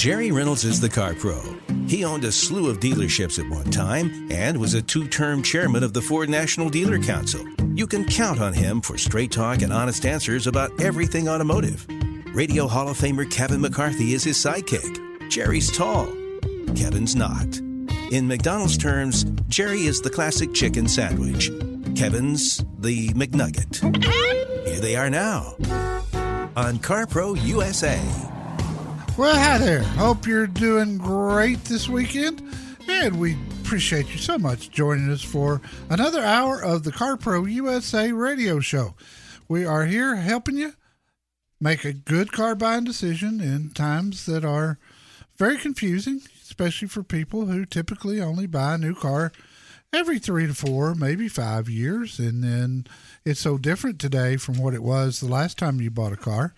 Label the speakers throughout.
Speaker 1: Jerry Reynolds is the car pro. He owned a slew of dealerships at one time and was a two term chairman of the Ford National Dealer Council. You can count on him for straight talk and honest answers about everything automotive. Radio Hall of Famer Kevin McCarthy is his sidekick. Jerry's tall, Kevin's not. In McDonald's terms, Jerry is the classic chicken sandwich. Kevin's the McNugget. Here they are now on CarPro USA.
Speaker 2: Well, hi there. Hope you're doing great this weekend. And we appreciate you so much joining us for another hour of the CarPro USA radio show. We are here helping you make a good car buying decision in times that are very confusing, especially for people who typically only buy a new car every three to four, maybe five years. And then it's so different today from what it was the last time you bought a car.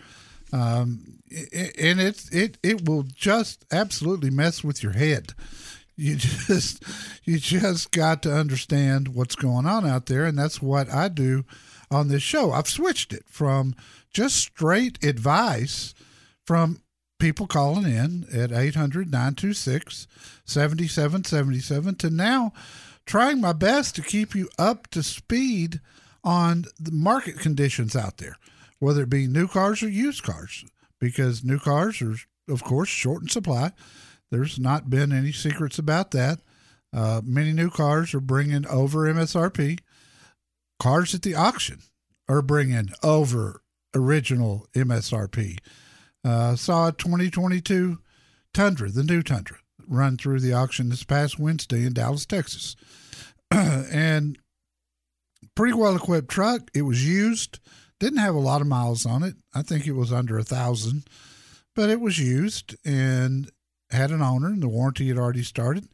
Speaker 2: Um, and it it it will just absolutely mess with your head. You just you just got to understand what's going on out there, and that's what I do on this show. I've switched it from just straight advice from people calling in at 800 926 7777 to now trying my best to keep you up to speed on the market conditions out there, whether it be new cars or used cars, because new cars are, of course, short in supply. There's not been any secrets about that. Uh, many new cars are bringing over MSRP. Cars at the auction are bringing over original MSRP. Uh, saw a 2022 Tundra, the new Tundra, run through the auction this past Wednesday in Dallas, Texas. and pretty well equipped truck. It was used, didn't have a lot of miles on it. I think it was under a thousand, but it was used and had an owner, and the warranty had already started.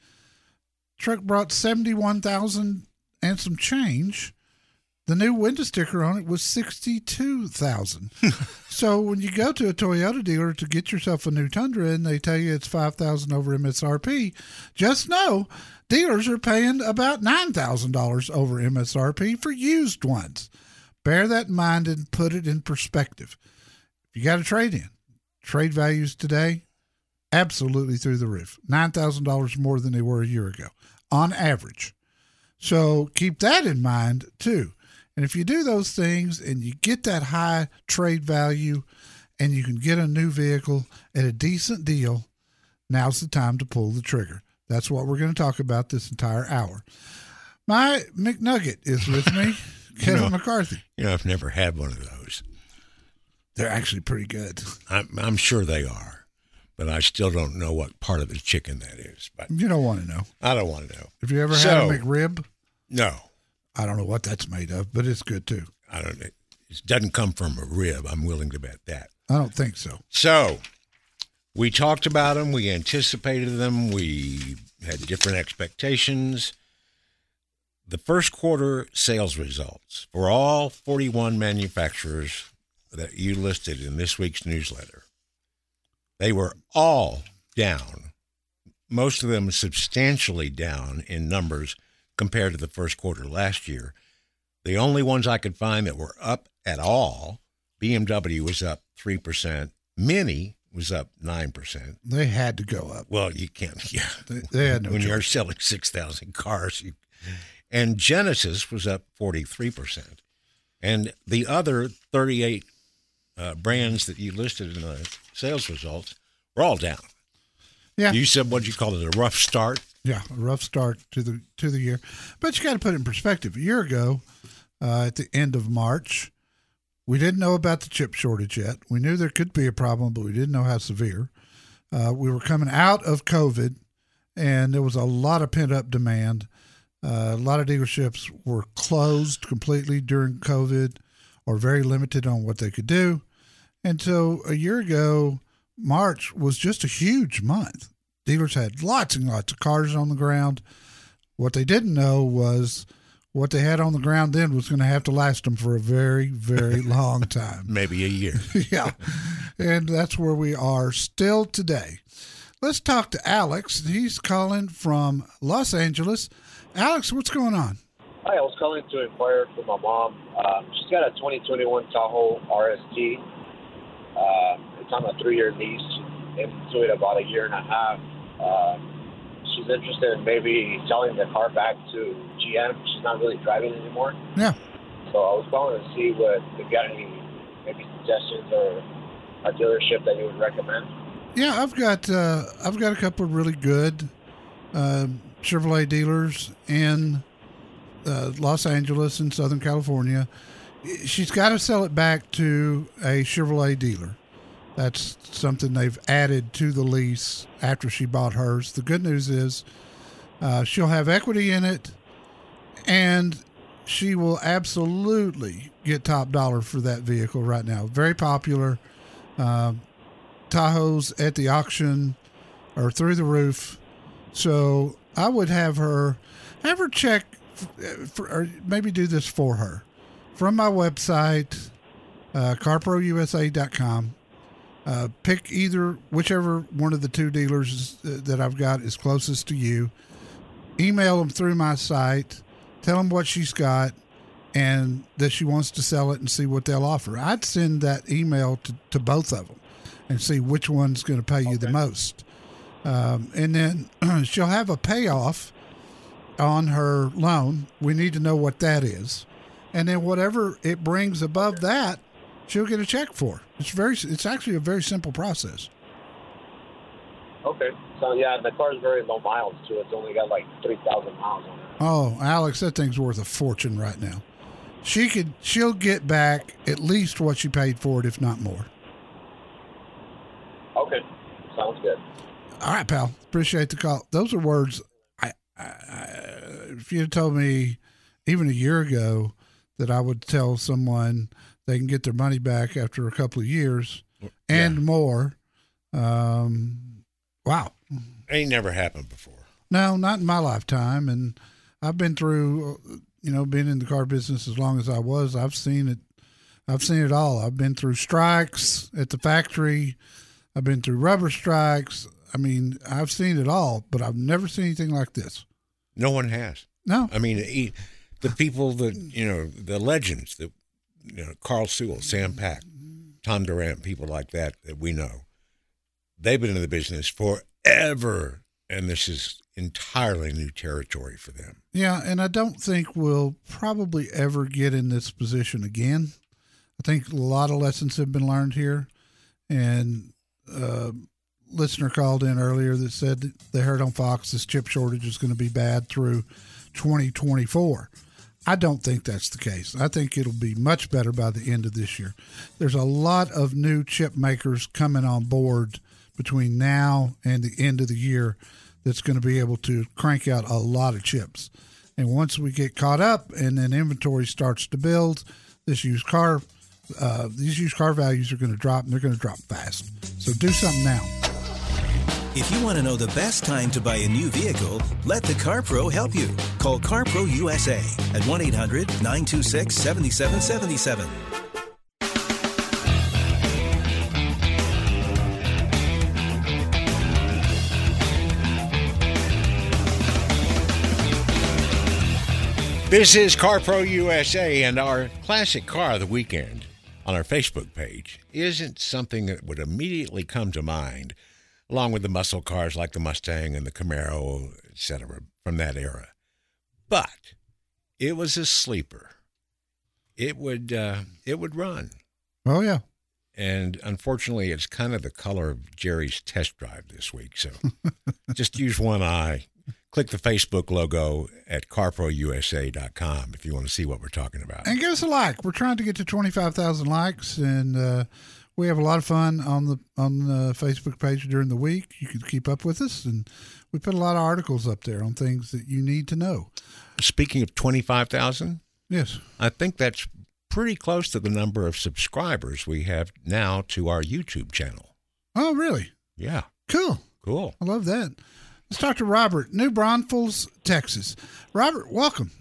Speaker 2: Truck brought seventy-one thousand and some change. The new window sticker on it was sixty-two thousand. so when you go to a Toyota dealer to get yourself a new Tundra, and they tell you it's five thousand over MSRP, just know dealers are paying about nine thousand dollars over MSRP for used ones. Bear that in mind and put it in perspective. If you got a trade in, trade values today absolutely through the roof. $9,000 more than they were a year ago on average. So keep that in mind too. And if you do those things and you get that high trade value and you can get a new vehicle at a decent deal, now's the time to pull the trigger. That's what we're going to talk about this entire hour. My McNugget is with me, Kevin
Speaker 3: know-
Speaker 2: McCarthy.
Speaker 3: You know, I've never had one of those.
Speaker 2: They're actually pretty good.
Speaker 3: I'm, I'm sure they are, but I still don't know what part of the chicken that is. But
Speaker 2: You don't want to know.
Speaker 3: I don't want to know.
Speaker 2: Have you ever
Speaker 3: So-
Speaker 2: had a McRib?
Speaker 3: No,
Speaker 2: I don't know what that's made of, but it's good too.
Speaker 3: I don't. It doesn't come from a rib. I'm willing to bet that.
Speaker 2: I don't think so.
Speaker 3: So, we talked about them. We anticipated them. We had different expectations. The first quarter sales results for all 41 manufacturers that you listed in this week's newsletter, they were all down. Most of them substantially down in numbers compared to the first quarter last year. The only ones I could find that were up at all, BMW was up 3%, Mini was up 9%.
Speaker 2: They had to go up.
Speaker 3: Well, you can't, yeah.
Speaker 2: They, they had no
Speaker 3: when you're selling 6,000 cars. You, and Genesis was up 43%. And the other 38 uh, brands that you listed in the sales results were all down.
Speaker 2: Yeah.
Speaker 3: You said what you call it a rough start.
Speaker 2: Yeah, a rough start to the to the year, but you got to put it in perspective. A year ago, uh, at the end of March, we didn't know about the chip shortage yet. We knew there could be a problem, but we didn't know how severe. Uh, we were coming out of COVID, and there was a lot of pent up demand. Uh, a lot of dealerships were closed completely during COVID, or very limited on what they could do. And so a year ago, March was just a huge month dealers had lots and lots of cars on the ground. What they didn't know was what they had on the ground then was going to have to last them for a very, very long time.
Speaker 3: Maybe a year.
Speaker 2: yeah. And that's where we are still today. Let's talk to Alex. He's calling from Los Angeles. Alex, what's going on?
Speaker 4: Hi, I was calling to inquire for my mom. Um, she's got a 2021 Tahoe RST. Uh, it's on a three-year lease. Into it about a year and a half. Uh, she's interested in maybe selling the car back to GM. She's not really driving anymore.
Speaker 2: Yeah.
Speaker 4: So I was calling to see what if you got any maybe suggestions or a dealership that you would recommend.
Speaker 2: Yeah, I've got uh, I've got a couple of really good uh, Chevrolet dealers in uh, Los Angeles and Southern California. She's got to sell it back to a Chevrolet dealer. That's something they've added to the lease after she bought hers. The good news is uh, she'll have equity in it, and she will absolutely get top dollar for that vehicle right now. Very popular. Uh, Tahoe's at the auction or through the roof. So I would have her have her check for, or maybe do this for her from my website, uh, carprousa.com. Uh, pick either whichever one of the two dealers that I've got is closest to you. Email them through my site. Tell them what she's got and that she wants to sell it and see what they'll offer. I'd send that email to, to both of them and see which one's going to pay you the most. Um, and then she'll have a payoff on her loan. We need to know what that is. And then whatever it brings above that, she'll get a check for. It's very. It's actually a very simple process.
Speaker 4: Okay. So yeah, the car's very low miles too. It's only got like three thousand miles on it.
Speaker 2: Oh, Alex, that thing's worth a fortune right now. She could. She'll get back at least what she paid for it, if not more.
Speaker 4: Okay. Sounds good.
Speaker 2: All right, pal. Appreciate the call. Those are words. I, I, I if you told me even a year ago that I would tell someone they can get their money back after a couple of years and yeah. more. Um, wow.
Speaker 3: Ain't never happened before.
Speaker 2: No, not in my lifetime. And I've been through, you know, being in the car business as long as I was. I've seen it. I've seen it all. I've been through strikes at the factory. I've been through rubber strikes. I mean, I've seen it all, but I've never seen anything like this.
Speaker 3: No one has.
Speaker 2: No.
Speaker 3: I mean, the people that, you know, the legends that, you know, Carl Sewell, Sam Pack, Tom Durant, people like that that we know, they've been in the business forever. And this is entirely new territory for them.
Speaker 2: Yeah. And I don't think we'll probably ever get in this position again. I think a lot of lessons have been learned here. And, uh, listener called in earlier that said that they heard on Fox this chip shortage is going to be bad through 2024. I don't think that's the case. I think it'll be much better by the end of this year. There's a lot of new chip makers coming on board between now and the end of the year that's going to be able to crank out a lot of chips. And once we get caught up and then inventory starts to build, this used car, uh, these used car values are going to drop and they're going to drop fast. So do something now.
Speaker 1: If you want to know the best time to buy a new vehicle, let the Car Pro help you. Call CarPro USA at 1 800 926 7777.
Speaker 3: This is CarPro USA, and our classic car of the weekend on our Facebook page isn't something that would immediately come to mind along with the muscle cars like the Mustang and the Camaro, etc., from that era. But it was a sleeper. It would uh, it would run.
Speaker 2: Oh yeah.
Speaker 3: and unfortunately, it's kind of the color of Jerry's test drive this week. So just use one eye. Click the Facebook logo at carprousa.com if you want to see what we're talking about.
Speaker 2: And give us a like. We're trying to get to 25,000 likes, and uh, we have a lot of fun on the on the Facebook page during the week. You can keep up with us, and we put a lot of articles up there on things that you need to know.
Speaker 3: Speaking of 25,000,
Speaker 2: Yes.
Speaker 3: I think that's pretty close to the number of subscribers we have now to our YouTube channel.
Speaker 2: Oh, really?
Speaker 3: Yeah,
Speaker 2: Cool.
Speaker 3: cool.
Speaker 2: I love that. Let's talk to Robert, New Braunfels, Texas. Robert, welcome.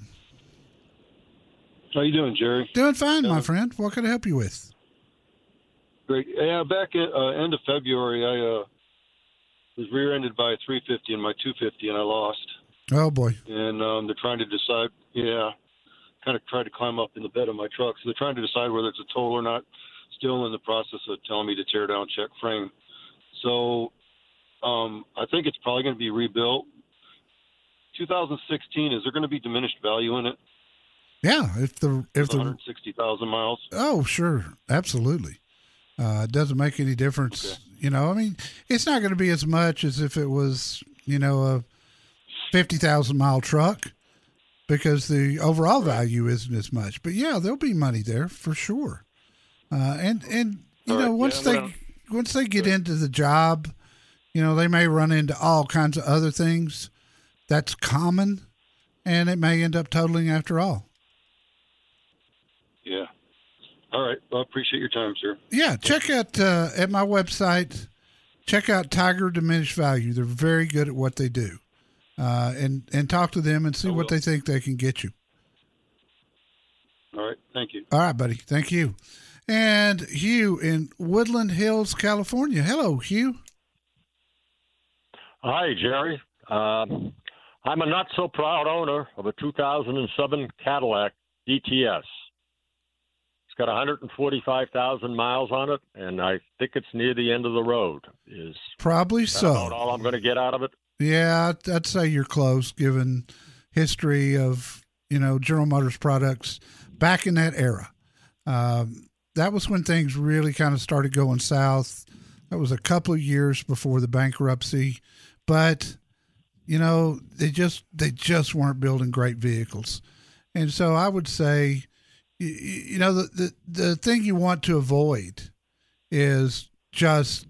Speaker 5: How you doing, Jerry?
Speaker 2: Doing fine, my friend. What can I help you with?
Speaker 5: Great. Yeah, back at uh, end of February, I uh, was rear-ended by a 350 in my 250, and I lost.
Speaker 2: Oh boy.
Speaker 5: And um, they're trying to decide. Yeah, kind of tried to climb up in the bed of my truck, so they're trying to decide whether it's a total or not. Still in the process of telling me to tear down, check frame. So um, I think it's probably going to be rebuilt. 2016 is there going to be diminished value in it?
Speaker 2: Yeah, if the if the
Speaker 5: 160,000 miles.
Speaker 2: Oh, sure. Absolutely. Uh, it doesn't make any difference. You know, I mean, it's not going to be as much as if it was, you know, a 50,000 mile truck because the overall value isn't as much. But yeah, there'll be money there for sure. Uh, and, and, you
Speaker 5: All
Speaker 2: know,
Speaker 5: right,
Speaker 2: once
Speaker 5: yeah,
Speaker 2: they,
Speaker 5: well-
Speaker 2: once they get into the job, you know, they may run into all kinds of other things. That's common and it may end up totaling after all.
Speaker 5: Yeah. All right. Well, I appreciate your time, sir.
Speaker 2: Yeah, check out uh, at my website. Check out Tiger Diminished Value. They're very good at what they do, uh, and and talk to them and see what they think they can get you.
Speaker 5: All right. Thank you.
Speaker 2: All right, buddy. Thank you. And Hugh in Woodland Hills, California. Hello, Hugh.
Speaker 6: Hi, Jerry. Um, I'm a not so proud owner of a 2007 Cadillac DTS. Got 145,000 miles on it, and I think it's near the end of the road. Is
Speaker 2: Probably so.
Speaker 6: all I'm going to get out of it?
Speaker 2: Yeah, I'd, I'd say you're close, given history of you know General Motors products back in that era. Um, that was when things really kind of started going south. That was a couple of years before the bankruptcy, but you know they just they just weren't building great vehicles, and so I would say, you, you know, the, the the thing you want to avoid is just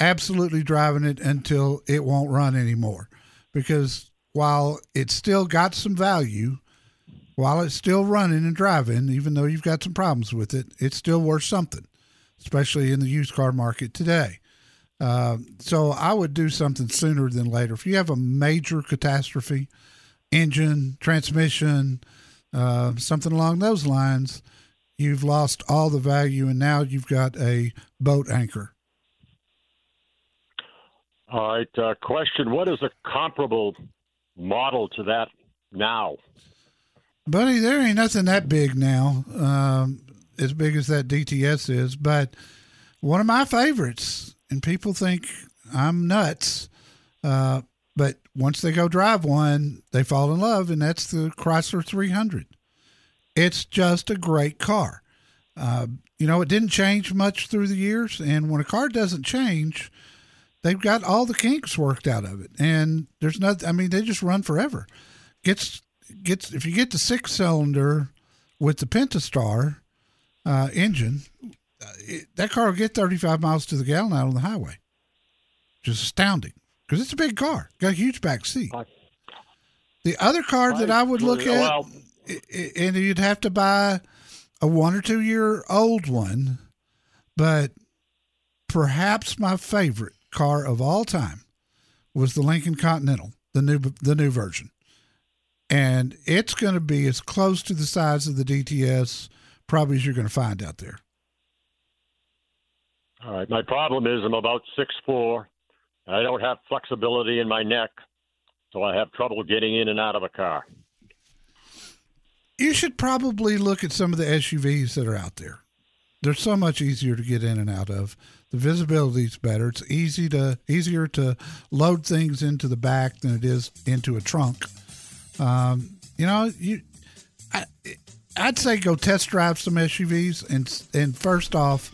Speaker 2: absolutely driving it until it won't run anymore. Because while it's still got some value, while it's still running and driving, even though you've got some problems with it, it's still worth something, especially in the used car market today. Uh, so I would do something sooner than later. If you have a major catastrophe, engine, transmission, uh, something along those lines, you've lost all the value, and now you've got a boat anchor.
Speaker 6: All right. Uh, question: What is a comparable model to that now?
Speaker 2: Buddy, there ain't nothing that big now, um, as big as that DTS is. But one of my favorites, and people think I'm nuts, uh, but once they go drive one, they fall in love, and that's the Chrysler 300. It's just a great car. Uh, you know, it didn't change much through the years, and when a car doesn't change, they've got all the kinks worked out of it, and there's not. I mean, they just run forever. Gets gets if you get the six cylinder with the Pentastar uh, engine, uh, it, that car will get 35 miles to the gallon out on the highway. Just astounding because it's a big car, got a huge back seat. The other car that I would look at,
Speaker 6: Well,
Speaker 2: i- i- and you'd have to buy a one or two year old one, but perhaps my favorite car of all time was the Lincoln Continental, the new the new version, and it's going to be as close to the size of the DTS probably as you're going to find out there.
Speaker 6: All right. My problem is I'm about six four. I don't have flexibility in my neck, so I have trouble getting in and out of a car.
Speaker 2: You should probably look at some of the SUVs that are out there. They're so much easier to get in and out of. The visibility is better. It's easy to easier to load things into the back than it is into a trunk. Um, you know, you, I, I'd say go test drive some SUVs and and first off,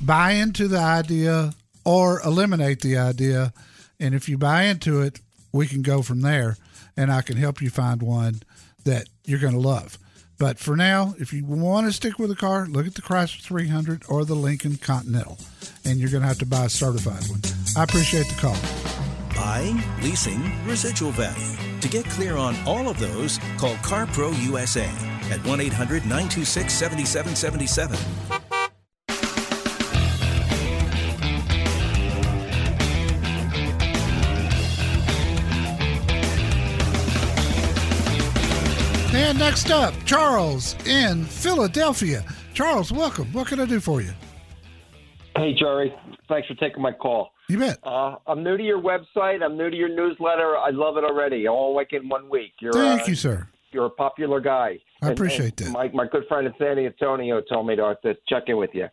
Speaker 2: buy into the idea or eliminate the idea. And if you buy into it, we can go from there and I can help you find one that you're going to love. But for now, if you want to stick with a car, look at the Chrysler 300 or the Lincoln Continental, and you're going to have to buy a certified one. I appreciate the call.
Speaker 1: Buying, leasing, residual value. To get clear on all of those, call CarPro USA at 1 800 926 7777.
Speaker 2: And next up, Charles in Philadelphia. Charles, welcome. What can I do for you?
Speaker 7: Hey, Jerry. Thanks for taking my call.
Speaker 2: You bet.
Speaker 7: Uh, I'm new to your website. I'm new to your newsletter. I love it already. All like in one week. You're,
Speaker 2: Thank
Speaker 7: uh,
Speaker 2: you, sir.
Speaker 7: You're a popular guy.
Speaker 2: I appreciate
Speaker 7: and
Speaker 2: that.
Speaker 7: My, my good friend in San Antonio told me to, to check in with you.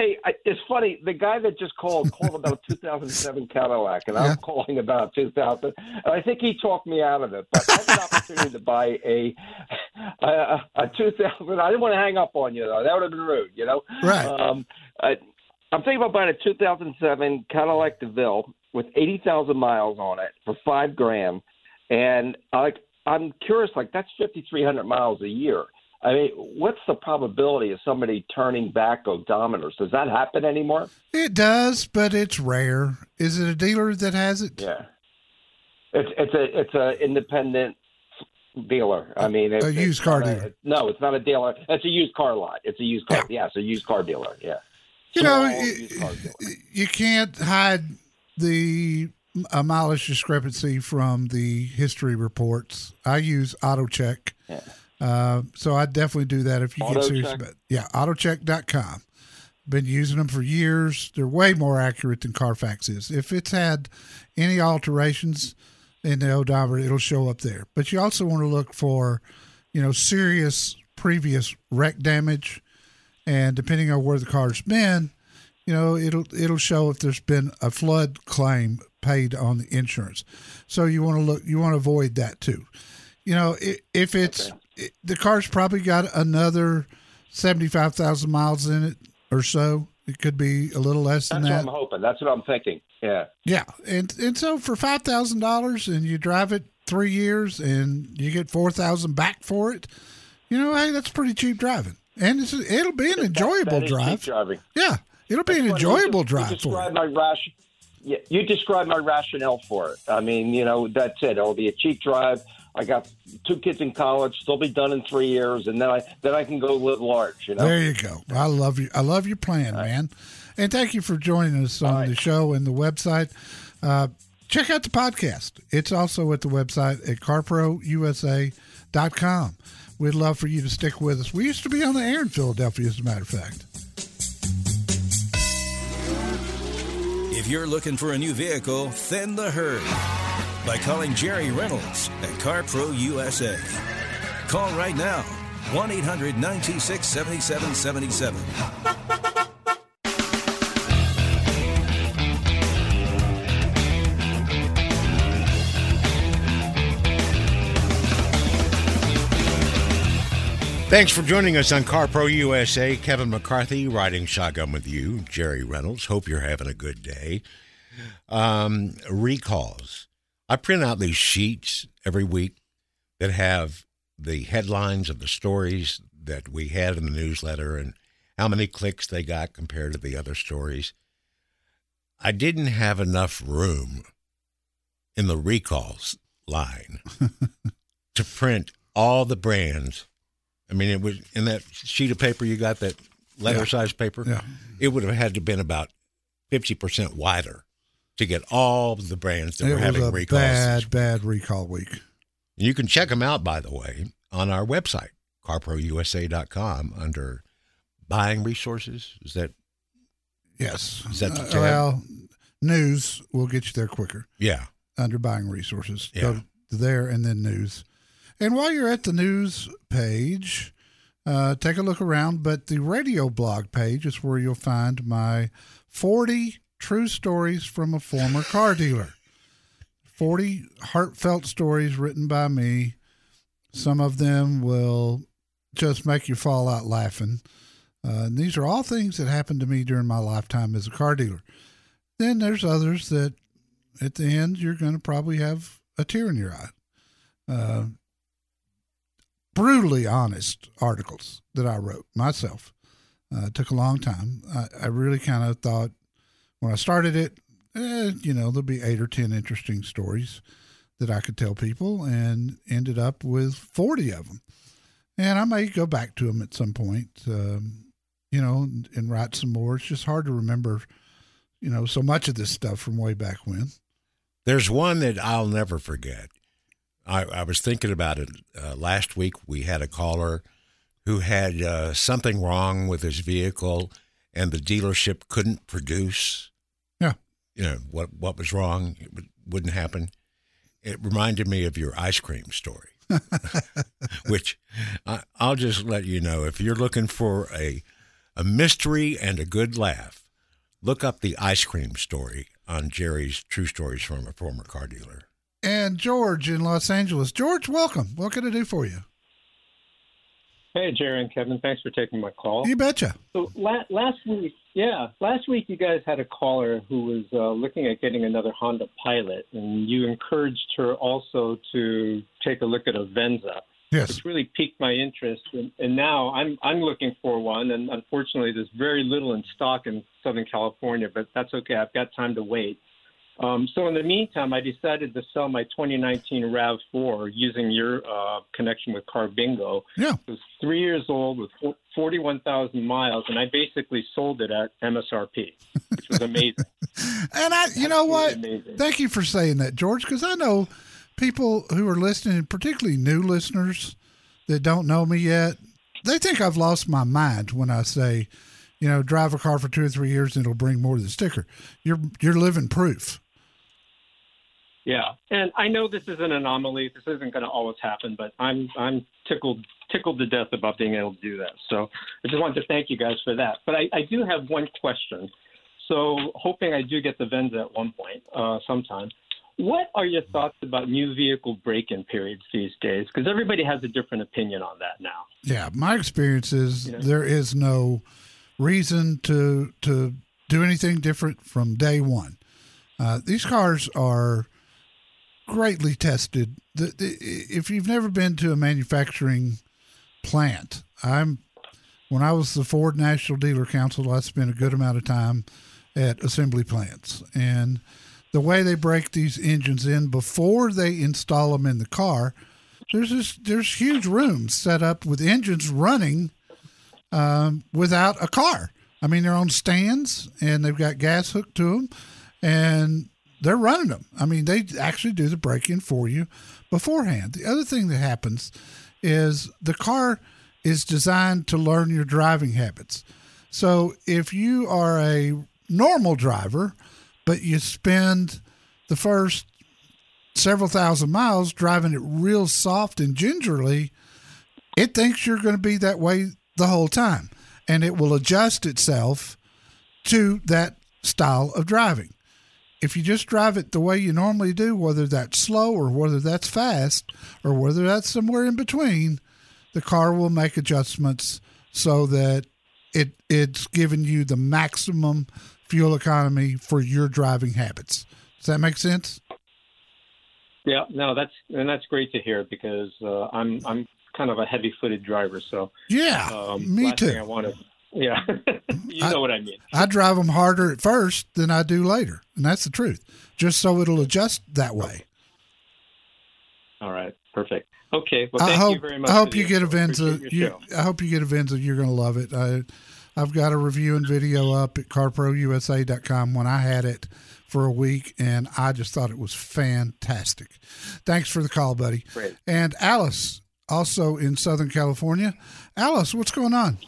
Speaker 7: Hey, I, it's funny. The guy that just called called about a 2007 Cadillac, and I'm calling about 2000. And I think he talked me out of it. But I had an opportunity to buy a a, a 2000. I didn't want to hang up on you though. That would have been rude, you know.
Speaker 2: Right.
Speaker 7: Um, I, I'm thinking about buying a 2007 Cadillac DeVille with 80,000 miles on it for five grand, and like I'm curious, like that's 5,300 miles a year. I mean, what's the probability of somebody turning back odometers? Does that happen anymore?
Speaker 2: It does, but it's rare. Is it a dealer that has it?
Speaker 7: Yeah, it's it's a it's a independent dealer. I mean, it's,
Speaker 2: A used car
Speaker 7: not a-
Speaker 2: dealer.
Speaker 7: no, it's not a dealer. It's a used car lot. It's a used car. Yeah, it's a used car dealer. Yeah.
Speaker 2: You know, it-
Speaker 7: dealer.
Speaker 2: you can't hide the a mileage discrepancy from the history reports. I use AutoCheck. Uh, so I definitely do that if you get serious
Speaker 7: AutoCheck?
Speaker 2: about it. Yeah, autocheck.com. Been using them for years. They're way more accurate than Carfax is. If it's had any alterations in the odometer, it'll show up there. But you also want to look for, you know, serious previous wreck damage, and depending on where the car's been, you know, it'll it'll show if there's been a flood claim paid on the insurance. So you want to look, you want to avoid that too. You know, if it's it, the car's probably got another seventy five thousand miles in it or so. It could be a little less than
Speaker 7: That's what
Speaker 2: that.
Speaker 7: I'm hoping. That's what I'm thinking. Yeah.
Speaker 2: Yeah, and and so for five thousand dollars, and you drive it three years, and you get four thousand back for it, you know, hey, that's pretty cheap driving, and it's it'll be an enjoyable
Speaker 7: That cheap
Speaker 2: drive.
Speaker 7: driving.
Speaker 2: Yeah, it'll be an
Speaker 7: Funny, you
Speaker 2: enjoyable drive
Speaker 7: you
Speaker 2: you.
Speaker 7: my ration. Yeah, you described my rationale for it. I mean, you know, that's it. It'll be a cheap drive. I got two kids in college. They'll be done in three years, and then I then I can go live large. You know.
Speaker 2: There you go. I love you. I love your plan, man. And thank you for joining us on the show and the website. Uh, check out the podcast. It's also at the website at carprousa.com. We'd love for you to stick with us. We used to be on the air in Philadelphia, as a matter of fact.
Speaker 1: If you're looking for a new vehicle, thin the herd by calling Jerry Reynolds at CarPro USA. Call right now 1 800 926 7777.
Speaker 3: Thanks for joining us on CarPro USA. Kevin McCarthy riding shotgun with you, Jerry Reynolds. Hope you're having a good day. Um, recalls. I print out these sheets every week that have the headlines of the stories that we had in the newsletter and how many clicks they got compared to the other stories. I didn't have enough room in the recalls line to print all the brands. I mean, it was in that sheet of paper you got that letter
Speaker 2: Yeah.
Speaker 3: size paper.
Speaker 2: Yeah.
Speaker 3: It would have had to been about fifty percent wider to get all the brands that
Speaker 2: It
Speaker 3: were
Speaker 2: was
Speaker 3: having
Speaker 2: a
Speaker 3: recalls.
Speaker 2: bad, bad recall week.
Speaker 3: You can check them out, by the way, on our website, carprousa.com, under buying resources. Is that
Speaker 2: Yes.
Speaker 3: Is that the
Speaker 2: Uh, well, news will get you there quicker.
Speaker 3: yeah?
Speaker 2: under buying resources.
Speaker 3: Yeah.
Speaker 2: Go there and then news. And while you're at the news page, uh, take a look around. But the radio blog page is where you'll find my 40 true stories from a former car dealer. 40 heartfelt stories written by me. Some of them will just make you fall out laughing. Uh, and these are all things that happened to me during my lifetime as a car dealer. Then there's others that at the end you're going to probably have a tear in your eye. Uh, brutally honest articles that I wrote myself. Uh, took a long time. I, I really kind of thought when I started it, eh, you know, there'll be eight or 10 interesting stories that I could tell people, and ended up with 40 of them. And I may go back to them at some point, um, you know, and, and write some more. It's just hard to remember, you know, so much of this stuff from way back when.
Speaker 3: There's one that I'll never forget. I, I was thinking about it uh, last week. We had a caller who had uh, something wrong with his vehicle, and the dealership couldn't produce.
Speaker 2: Yeah.
Speaker 3: You know what what was wrong? It wouldn't happen. It reminded me of your ice cream story, which I, I'll just let you know. If you're looking for a a mystery and a good laugh, look up the ice cream story on Jerry's True Stories from a Former Car Dealer.
Speaker 2: And George in Los Angeles. George, welcome. What can I do for you?
Speaker 8: Hey, Jerry and Kevin, thanks for taking my call.
Speaker 2: You betcha.
Speaker 8: So la- last week, yeah, last week you guys had a caller who was uh, looking at getting another Honda Pilot, and you encouraged her also to take a look at a Venza.
Speaker 2: Yes.
Speaker 8: Which really piqued my interest, and, and now I'm I'm looking for one, and unfortunately, there's very little in stock in Southern California, but that's okay. I've got time to wait. Um, so in the meantime, I decided to sell my 2019 RAV4 using your uh, connection with Car Bingo.
Speaker 2: Yeah.
Speaker 8: It was three years old with 41,000 miles, and I basically sold it at MSRP, which was amazing.
Speaker 2: and I, you know what?
Speaker 8: amazing.
Speaker 2: Thank you for saying that, George, because I know people who are listening, particularly new listeners that don't know me yet, they think I've lost my mind when I say, you know, drive a car for two or three years and it'll bring more to the sticker. You're you're living proof.
Speaker 8: Yeah, and I know this is an anomaly. This isn't going to always happen, but I'm I'm tickled tickled to death about being able to do that. So I just wanted to thank you guys for that. But I, I do have one question. So hoping I do get the Venza at one point, uh, sometime. What are your thoughts about new vehicle break-in periods these days? Because everybody has a different opinion on that now.
Speaker 2: Yeah, my experience is
Speaker 8: You know?
Speaker 2: there is no reason to to do anything different from day one. Uh, these cars are greatly tested. The, the, if you've never been to a manufacturing plant, I'm when I was the Ford National Dealer Council, I spent a good amount of time at assembly plants, and the way they break these engines in before they install them in the car, there's this, there's huge rooms set up with engines running um, without a car. I mean, they're on stands and they've got gas hooked to them, and they're running them. I mean, they actually do the break in for you beforehand. The other thing that happens is the car is designed to learn your driving habits. So if you are a normal driver, but you spend the first several thousand miles driving it real soft and gingerly, it thinks you're going to be that way the whole time. And it will adjust itself to that style of driving. If you just drive it the way you normally do, whether that's slow or whether that's fast or whether that's somewhere in between, the car will make adjustments so that it it's giving you the maximum fuel economy for your driving habits. Does that make sense?
Speaker 8: Yeah, no, that's and that's great to hear because uh, I'm I'm kind of a heavy-footed driver, so
Speaker 2: Yeah,
Speaker 8: um,
Speaker 2: me too.
Speaker 8: I want to, yeah, you know what I mean.
Speaker 2: I drive them harder at first than I do later, and that's the truth. Just so it'll adjust that way.
Speaker 8: All right, perfect. Okay, well,
Speaker 2: I
Speaker 8: thank
Speaker 2: hope
Speaker 8: you very much.
Speaker 2: I hope you get a
Speaker 8: info.
Speaker 2: Venza. You. I hope you get a Venza. You're going to love it. I, I've got a review and video up at carprousa.com when I had it for a week, and I just thought it was fantastic. Thanks for the call, buddy.
Speaker 8: Great.
Speaker 2: And Alice, also in Southern California. Alice, what's going on?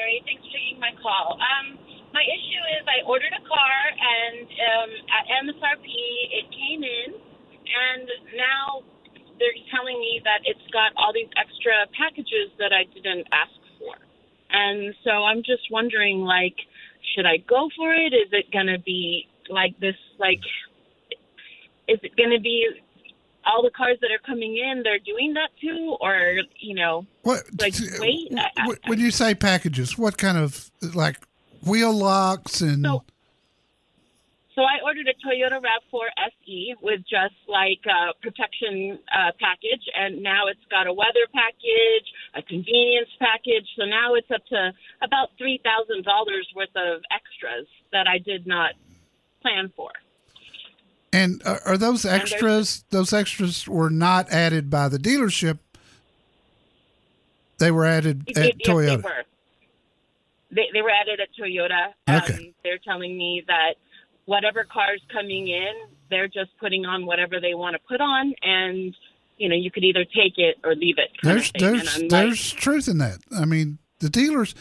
Speaker 9: Jerry. Thanks for taking my call. Um, my issue is I ordered a car and um, at MSRP it came in, and now they're telling me that it's got all these extra packages that I didn't ask for. And so I'm just wondering, like, should I go for it? Is it going to be like this? Like, is it going to be all the cars that are coming in, they're doing that too, or you know,
Speaker 2: What?
Speaker 9: like wait.
Speaker 2: When you say packages, what kind of like wheel locks and
Speaker 9: So I ordered a Toyota RAV4 SE with just like a protection uh, package, and now it's got a weather package, a convenience package. So now it's up to about three thousand dollars worth of extras that I did not plan for.
Speaker 2: And are, are those
Speaker 9: there's-
Speaker 2: extras? Those extras were not added by the dealership. They were added at
Speaker 9: They
Speaker 2: Toyota.
Speaker 9: were. They, they were added at Toyota. Um,
Speaker 2: Okay.
Speaker 9: They're telling me that whatever car's coming in, they're just putting on whatever they want to put on, and you know you could either take it or leave it. of
Speaker 2: There's there's
Speaker 9: like,
Speaker 2: truth in that. I mean, the dealers,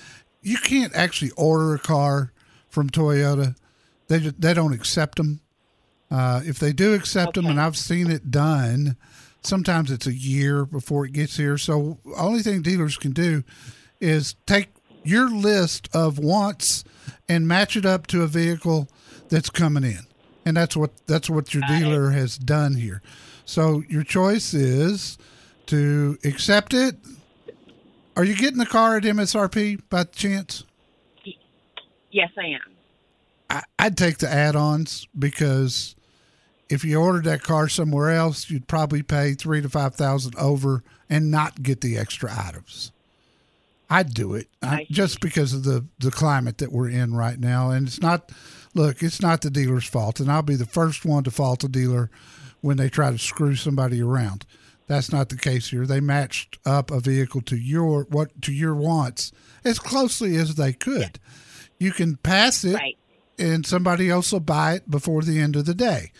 Speaker 2: you can't actually order a car from Toyota. They they don't accept them. Uh, if they do accept them, and I've seen it done, sometimes it's a year before it gets here. So only thing dealers can do is take your list of wants and match it up to a vehicle that's coming in, and that's what that's what your dealer has done here. So your choice is to accept it. Are you getting the car at MSRP by chance?
Speaker 9: yes, I am.
Speaker 2: I'd take the add-ons because if you ordered that car somewhere else, you'd probably pay three to five thousand over and not get the extra items. I'd do it I, just because of the the climate that we're in right now, and it's not. Look, it's not the dealer's fault, and I'll be the first one to fault a dealer when they try to screw somebody around. That's not the case here. They matched up a vehicle to your what to your wants as closely as they could. You can pass it, and somebody else will buy it before the end of the day,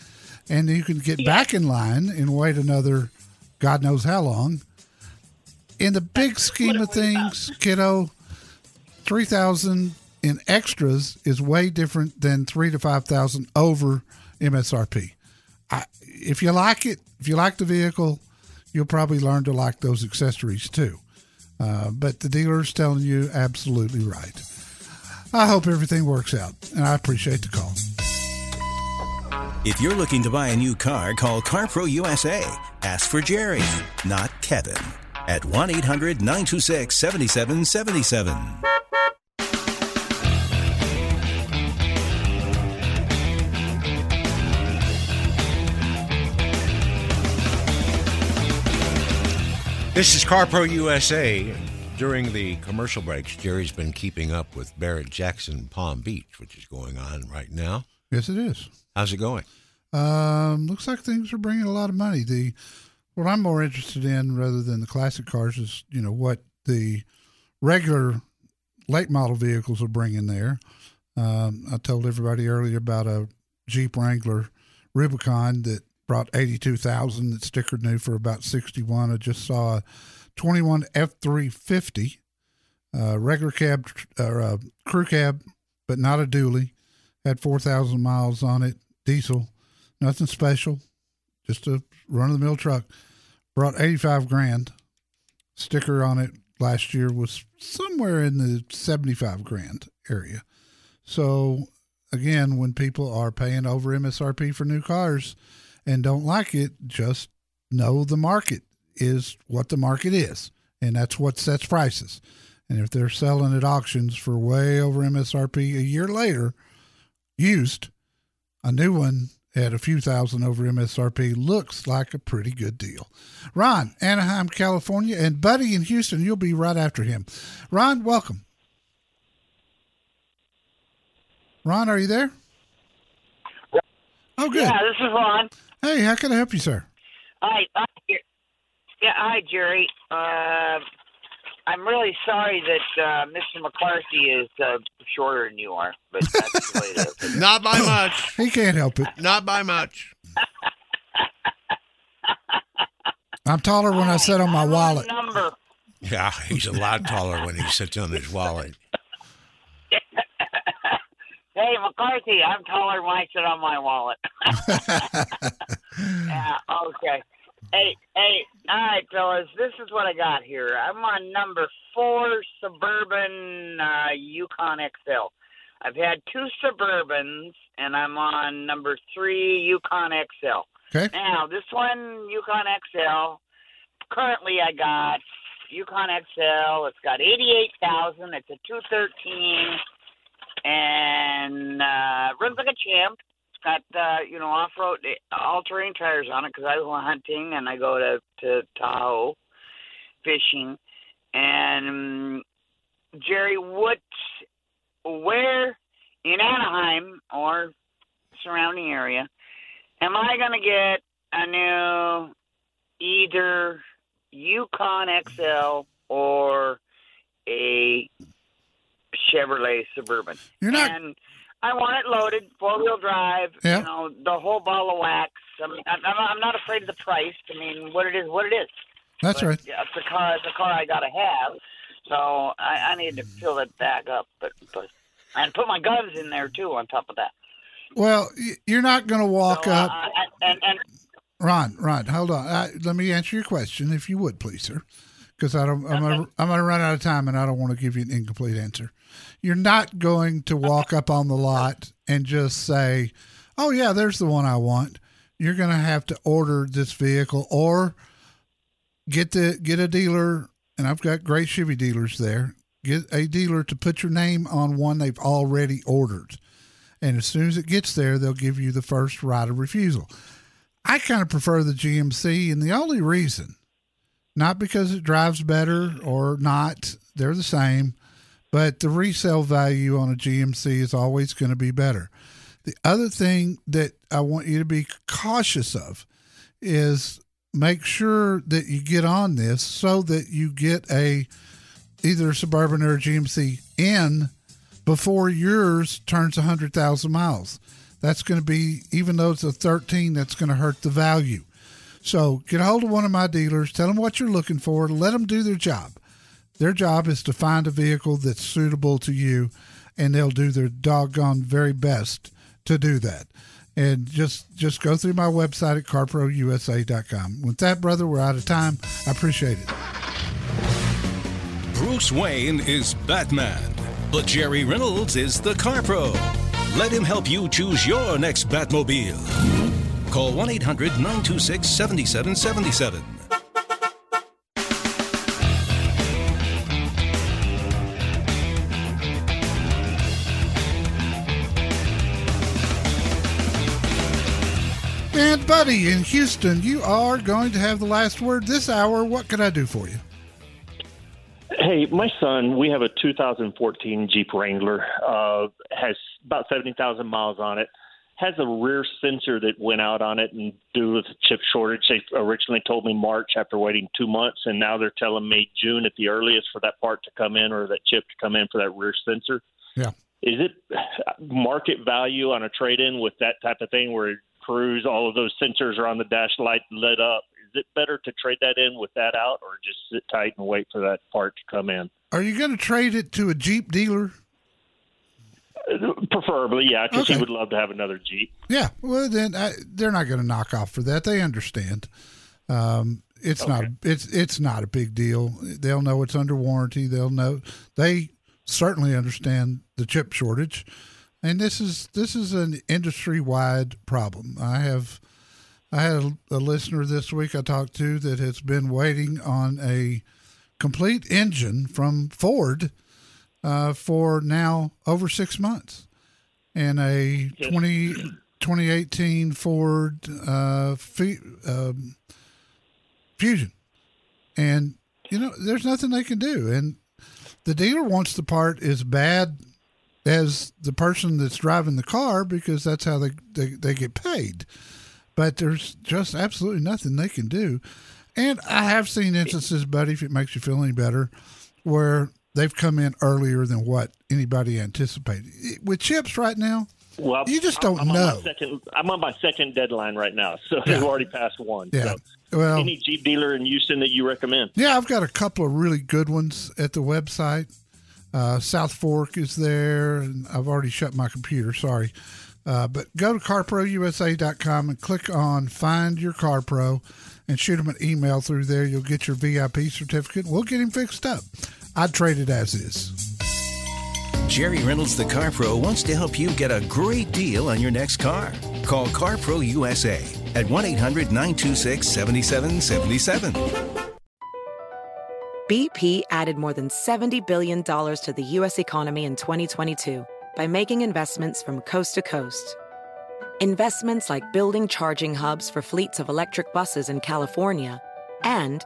Speaker 2: and you can get back in line and wait another, God knows how long. In the big scheme of things, kiddo, three thousand in extras is way different than three to five thousand over MSRP. I, if you like it, if you like the vehicle, you'll probably learn to like those accessories too. Uh, but the dealer's telling you absolutely right. I hope everything works out, and I appreciate the call.
Speaker 1: If you're looking to buy a new car, call CarPro USA. Ask for Jerry, not Kevin, at 1 800 926 7777.
Speaker 3: This is CarPro USA. During the commercial breaks, Jerry's been keeping up with Barrett Jackson Palm Beach, which is going on right now.
Speaker 2: Yes, it is.
Speaker 3: How's it going?
Speaker 2: Um, looks like things are bringing a lot of money. The what I'm more interested in, rather than the classic cars, is you know what the regular late model vehicles are bringing there. Um, I told everybody earlier about a Jeep Wrangler Rubicon that brought eighty two thousand. That stickered new for about sixty one. I just saw a twenty one F three fifty, regular cab or uh, crew cab, but not a dually. Had four thousand miles on it, diesel nothing special, just a run of the mill truck. Brought 85 grand. Sticker on it last year was somewhere in the 75 grand area. So, again, when people are paying over MSRP for new cars and don't like it, just know the market is what the market is, and that's what sets prices. And if they're selling at auctions for way over MSRP a year later, used, a new one at a few thousand over MSRP looks like a pretty good deal. Ron, Anaheim, California, and Buddy in Houston, you'll be right after him. Ron, welcome. Ron, are you there? Oh, good.
Speaker 10: Yeah, this is Ron.
Speaker 2: Hey, how can I help you, sir?
Speaker 10: Hi, hi, yeah, hi, Jerry. Uh, I'm really sorry that uh, Mr. McCarthy is uh, shorter than you are, but that's the way it is.
Speaker 3: Not by much.
Speaker 2: He can't help it.
Speaker 3: Not by much.
Speaker 2: I'm taller when I sit on my wallet.
Speaker 10: Number.
Speaker 3: Yeah, he's a lot taller when he sits on his wallet.
Speaker 10: Hey, McCarthy, I'm taller when I sit on my wallet. yeah, okay. Hey, hey, all right, fellas, this is what I got here. I'm on number four Suburban uh, Yukon XL. I've had two Suburbans, and I'm on number three Yukon XL.
Speaker 2: Okay.
Speaker 10: Now this one Yukon XL. Currently, I got Yukon XL. It's got eighty-eight thousand. It's a two thirteen, and uh, runs like a champ. Got uh, you know off-road, all-terrain tires on it because I go hunting and I go to to Tahoe fishing. And um, Jerry, what, where in Anaheim or surrounding area am I going to get a new either Yukon XL or a Chevrolet Suburban?
Speaker 2: You're not.
Speaker 10: And I want it loaded, four wheel drive.
Speaker 2: Yeah.
Speaker 10: You know, the whole ball of wax. I mean, I'm, I'm I'm not afraid of the price. I mean, what it is, what it is.
Speaker 2: That's right.
Speaker 10: Yeah, it's a car. It's a car I gotta have. So I, I need to fill that bag up, but but and put my guns in there too. On top of that.
Speaker 2: Well, you're not going to walk
Speaker 10: So,
Speaker 2: up.
Speaker 10: uh, I- and and
Speaker 2: Ron, Ron, hold on. I, let me answer your question, if you would, please, sir, because I don't. I'm gonna, I'm gonna run out of time, and I don't want to give you an incomplete answer. You're not going to walk up on the lot and just say, "Oh yeah, there's the one I want." You're going to have to order this vehicle or get the get a dealer, and I've got great Chevy dealers there. Get a dealer to put your name on one they've already ordered, and as soon as it gets there, they'll give you the first right of refusal. I kind of prefer the GMC, and the only reason, not because it drives better or not, they're the same, but the resale value on a GMC is always going to be better. The other thing that I want you to be cautious of is make sure that you get on this so that you get a either suburban or a GMC in before yours turns 100,000 miles. That's going to be, even though it's a 13, that's going to hurt the value. So get a hold of one of my dealers, tell them what you're looking for, let them do their job. Their job is to find a vehicle that's suitable to you, and they'll do their doggone very best to do that. And just just go through my website at carprousa.com. With that, brother, we're out of time. I appreciate it.
Speaker 1: Bruce Wayne is Batman, but Jerry Reynolds is the Car Pro. Let him help you choose your next Batmobile. Call 1 800 926 7777.
Speaker 2: And Buddy in Houston, you are going to have the last word this hour. What can I do for you?
Speaker 11: Hey, my son, we have a 2014 Jeep Wrangler. Uh, has about 70,000 miles on it. Has a rear sensor that went out on it, and due to the chip shortage, they originally told me March after waiting two months, and now they're telling me June at the earliest for that part to come in or that chip to come in for that rear sensor.
Speaker 2: Yeah.
Speaker 11: Is it market value on a trade-in with that type of thing where it cruise, all of those sensors are on the dash light lit up? Is it better to trade that in with that out, or just sit tight and wait for that part to come in?
Speaker 2: Are you going to trade it to a Jeep dealer?
Speaker 11: Preferably, yeah, because
Speaker 2: Okay.
Speaker 11: he would love to have another Jeep.
Speaker 2: Yeah. Well, then I, they're not going to knock off for that. They understand. Um, it's not. It's it's not a big deal. They'll know it's under warranty. They'll know. They certainly understand the chip shortage, and this is this is an industry wide problem. I have. I had a, a listener this week I talked to that has been waiting on a complete engine from Ford uh, for now over six months, and a 20, 2018 Ford uh, Fu- um, Fusion, and you know there's nothing they can do, and the dealer wants the part as bad as the person that's driving the car because that's how they, they, they get paid. But there's just absolutely nothing they can do. And I have seen instances, buddy, if it makes you feel any better, where they've come in earlier than what anybody anticipated. With chips right now,
Speaker 11: Well,
Speaker 2: you just don't
Speaker 11: I'm On
Speaker 2: know.
Speaker 11: second, I'm on my second deadline right now, so
Speaker 2: Yeah.
Speaker 11: we've already passed one.
Speaker 2: Yeah.
Speaker 11: So,
Speaker 2: Well-
Speaker 11: any Jeep dealer in Houston that you recommend?
Speaker 2: Yeah, I've got a couple of really good ones at the website. Uh, South Fork is there, and I've already shut my computer. Sorry. Uh, but go to carprousa.com and click on Find Your Car Pro and shoot them an email through there. You'll get your VIP certificate. We'll get him fixed up. I'd trade it as is.
Speaker 1: Jerry Reynolds, the Car Pro, wants to help you get a great deal on your next car. Call Car Pro USA at 1 800 926 7777.
Speaker 12: BP added more than $70 billion to the U.S. economy in 2022 by making investments from coast to coast. Investments like building charging hubs for fleets of electric buses in California and